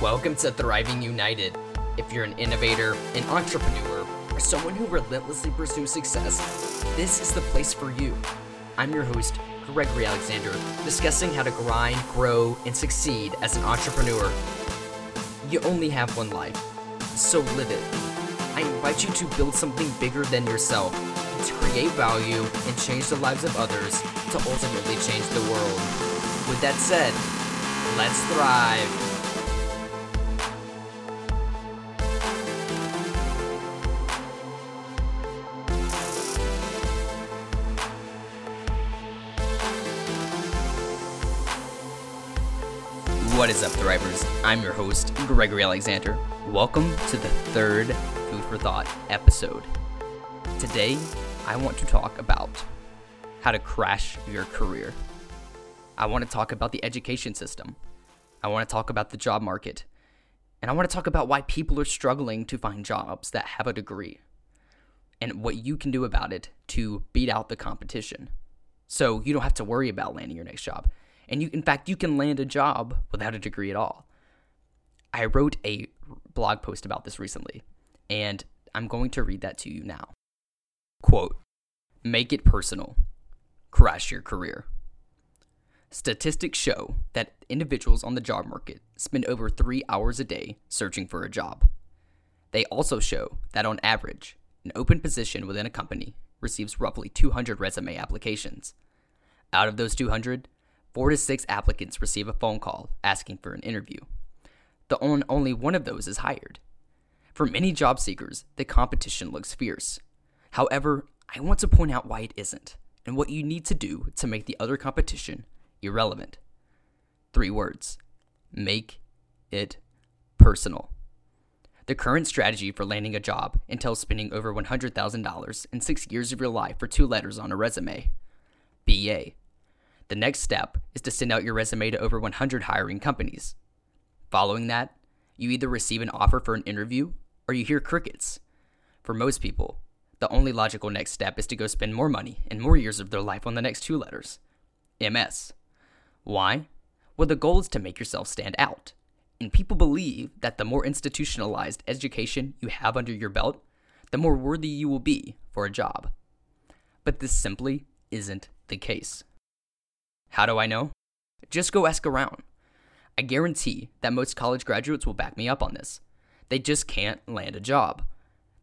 Welcome to Thriving United. If you're an innovator, an entrepreneur, or someone who relentlessly pursues success, this is the place for you. I'm your host, Gregory Alexander, discussing how to grind, grow, and succeed as an entrepreneur. You only have one life, so live it. I invite you to build something bigger than yourself, to create value and change the lives of others, to ultimately change the world. With that said, let's thrive. What is up, Thrivers? I'm your host, Gregory Alexander. Welcome to the third Food for Thought episode. Today, I want to talk about how to crash your career. I want to talk about the education system. I want to talk about the job market. And I want to talk about why people are struggling to find jobs that have a degree and what you can do about it to beat out the competition. So you don't have to worry about landing your next job. And you, in fact, you can land a job without a degree at all. I wrote a blog post about this recently, and I'm going to read that to you now. Quote Make it personal, crash your career. Statistics show that individuals on the job market spend over three hours a day searching for a job. They also show that on average, an open position within a company receives roughly 200 resume applications. Out of those 200, four to six applicants receive a phone call asking for an interview. The on, only one of those is hired. For many job seekers, the competition looks fierce. However, I want to point out why it isn't and what you need to do to make the other competition irrelevant. Three words make it personal. The current strategy for landing a job entails spending over $100,000 and six years of your life for two letters on a resume. BA. The next step is to send out your resume to over 100 hiring companies. Following that, you either receive an offer for an interview or you hear crickets. For most people, the only logical next step is to go spend more money and more years of their life on the next two letters MS. Why? Well, the goal is to make yourself stand out. And people believe that the more institutionalized education you have under your belt, the more worthy you will be for a job. But this simply isn't the case. How do I know? Just go ask around. I guarantee that most college graduates will back me up on this. They just can't land a job.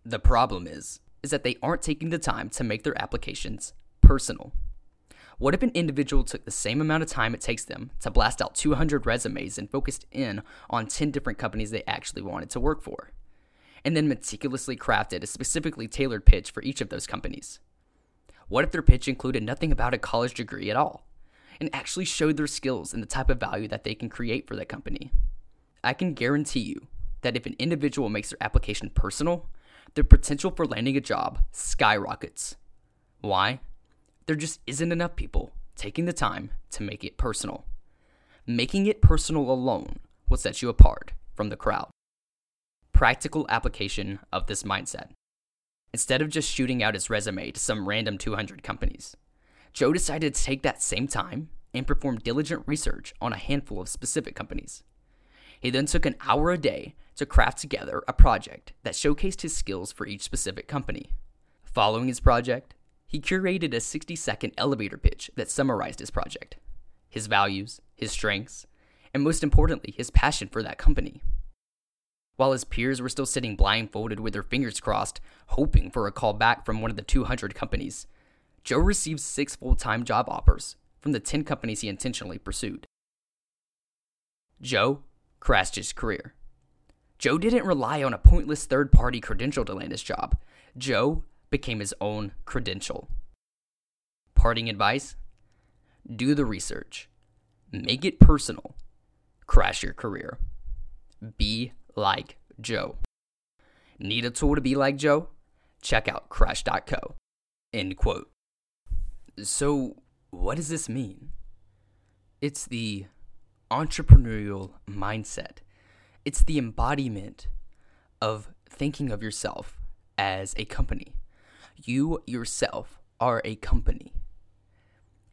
The problem is is that they aren't taking the time to make their applications personal. What if an individual took the same amount of time it takes them to blast out 200 resumes and focused in on 10 different companies they actually wanted to work for? And then meticulously crafted a specifically tailored pitch for each of those companies? What if their pitch included nothing about a college degree at all? And actually showed their skills and the type of value that they can create for that company. I can guarantee you that if an individual makes their application personal, their potential for landing a job skyrockets. Why? There just isn't enough people taking the time to make it personal. Making it personal alone will set you apart from the crowd. Practical application of this mindset. Instead of just shooting out his resume to some random 200 companies, Joe decided to take that same time and perform diligent research on a handful of specific companies. He then took an hour a day to craft together a project that showcased his skills for each specific company. Following his project, he curated a 60 second elevator pitch that summarized his project, his values, his strengths, and most importantly, his passion for that company. While his peers were still sitting blindfolded with their fingers crossed, hoping for a call back from one of the 200 companies, Joe received six full time job offers from the 10 companies he intentionally pursued. Joe crashed his career. Joe didn't rely on a pointless third party credential to land his job. Joe became his own credential. Parting advice do the research, make it personal, crash your career. Be like Joe. Need a tool to be like Joe? Check out crash.co. End quote. So, what does this mean? It's the entrepreneurial mindset, it's the embodiment of thinking of yourself as a company. You yourself are a company,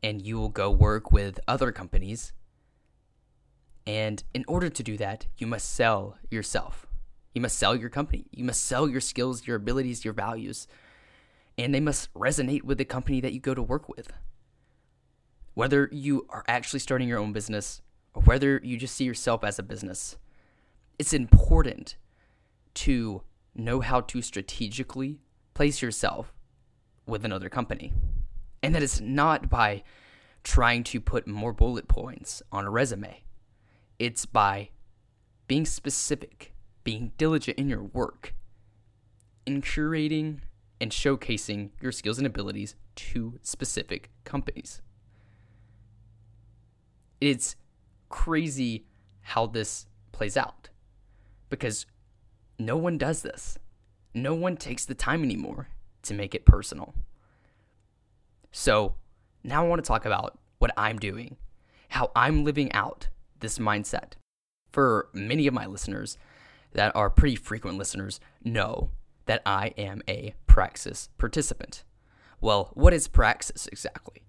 and you will go work with other companies And in order to do that, you must sell yourself. You must sell your company. You must sell your skills, your abilities, your values. And they must resonate with the company that you go to work with. Whether you are actually starting your own business or whether you just see yourself as a business, it's important to know how to strategically place yourself with another company. And that is not by trying to put more bullet points on a resume. It's by being specific, being diligent in your work, in curating and showcasing your skills and abilities to specific companies. It's crazy how this plays out because no one does this. No one takes the time anymore to make it personal. So, now I want to talk about what I'm doing, how I'm living out this mindset. For many of my listeners that are pretty frequent listeners know that I am a Praxis participant. Well, what is Praxis exactly?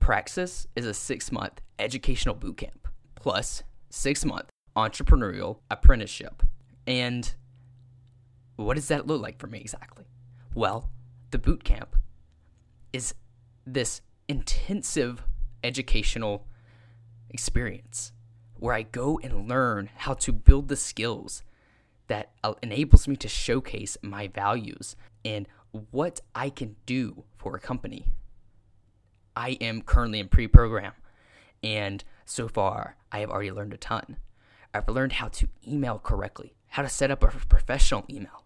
Praxis is a six month educational bootcamp plus six month entrepreneurial apprenticeship. And what does that look like for me exactly? Well, the bootcamp is this intensive educational experience where I go and learn how to build the skills that enables me to showcase my values and what I can do for a company. I am currently in pre program, and so far I have already learned a ton. I've learned how to email correctly, how to set up a professional email,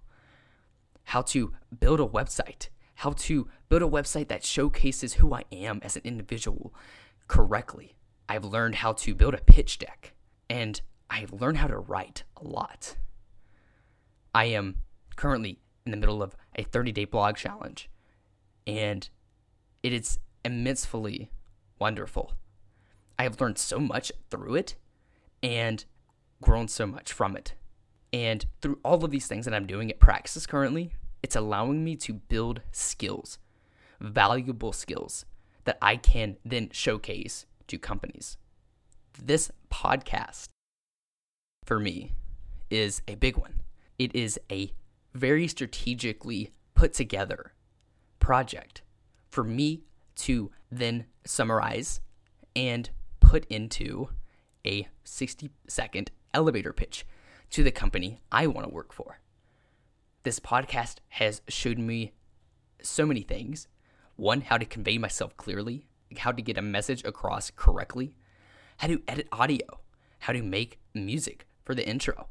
how to build a website, how to build a website that showcases who I am as an individual correctly. I've learned how to build a pitch deck, and I've learned how to write a lot. I am currently in the middle of a 30 day blog challenge, and it is immensely wonderful. I have learned so much through it and grown so much from it. And through all of these things that I'm doing at Praxis currently, it's allowing me to build skills, valuable skills that I can then showcase to companies. This podcast, for me, is a big one. It is a very strategically put together project for me to then summarize and put into a 60 second elevator pitch to the company I want to work for. This podcast has showed me so many things. One, how to convey myself clearly, how to get a message across correctly, how to edit audio, how to make music for the intro.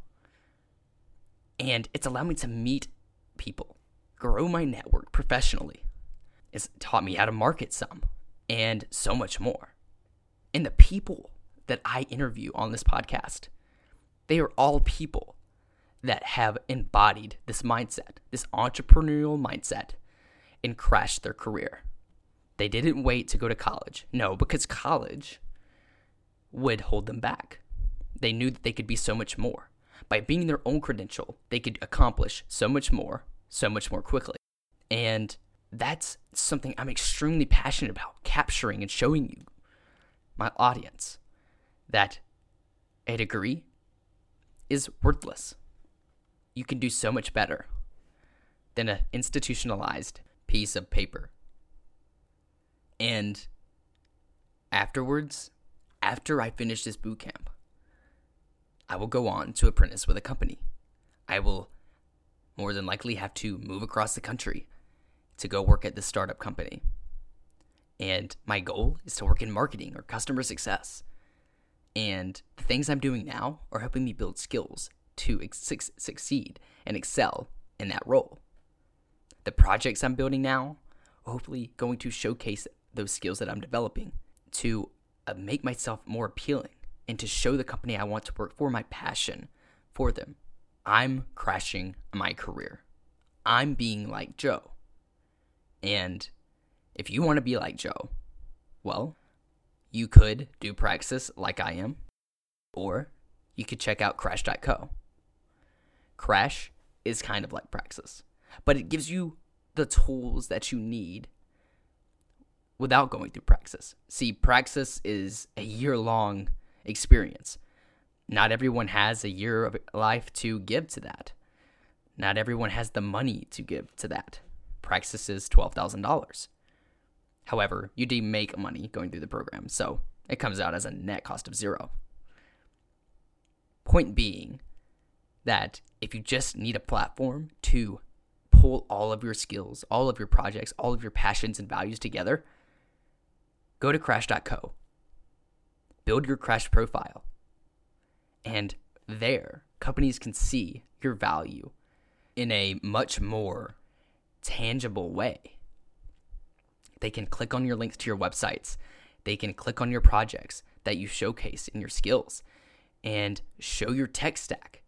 And it's allowed me to meet people, grow my network professionally. It's taught me how to market some and so much more. And the people that I interview on this podcast, they are all people that have embodied this mindset, this entrepreneurial mindset, and crashed their career. They didn't wait to go to college. No, because college would hold them back. They knew that they could be so much more. By being their own credential, they could accomplish so much more, so much more quickly. And that's something I'm extremely passionate about capturing and showing you, my audience, that a degree is worthless you can do so much better than an institutionalized piece of paper. And afterwards, after I finish this boot camp, I will go on to apprentice with a company. I will more than likely have to move across the country to go work at this startup company. And my goal is to work in marketing or customer success. And the things I'm doing now are helping me build skills to ex- succeed and excel in that role. The projects I'm building now are hopefully going to showcase those skills that I'm developing to uh, make myself more appealing and to show the company I want to work for my passion for them. I'm crashing my career. I'm being like Joe. And if you want to be like Joe, well, you could do Praxis like I am, or you could check out Crash.co. Crash is kind of like Praxis, but it gives you the tools that you need without going through Praxis. See, Praxis is a year long experience. not everyone has a year of life to give to that. Not everyone has the money to give to that. Praxis is $12,000. However, you do make money going through the program, so it comes out as a net cost of zero. Point being that if you just need a platform to pull all of your skills, all of your projects, all of your passions and values together, go to crash.co. Build your crash profile. And there, companies can see your value in a much more tangible way. They can click on your links to your websites. They can click on your projects that you showcase in your skills and show your tech stack.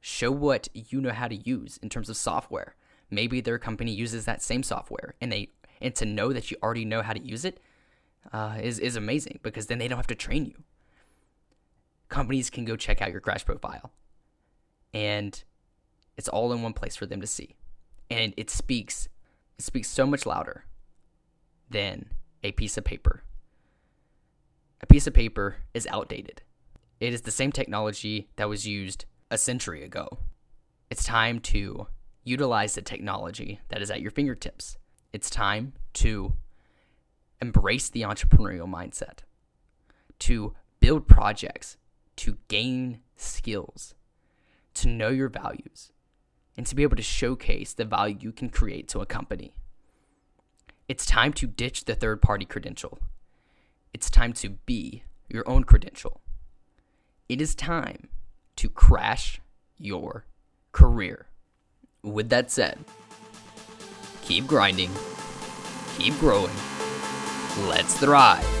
Show what you know how to use in terms of software. Maybe their company uses that same software and they and to know that you already know how to use it uh, is is amazing because then they don't have to train you. Companies can go check out your crash profile, and it's all in one place for them to see, and it speaks it speaks so much louder than a piece of paper. A piece of paper is outdated. It is the same technology that was used a century ago. It's time to utilize the technology that is at your fingertips. It's time to embrace the entrepreneurial mindset, to build projects, to gain skills, to know your values, and to be able to showcase the value you can create to a company. It's time to ditch the third party credential. It's time to be your own credential. It is time to crash your career. With that said, keep grinding, keep growing, let's thrive.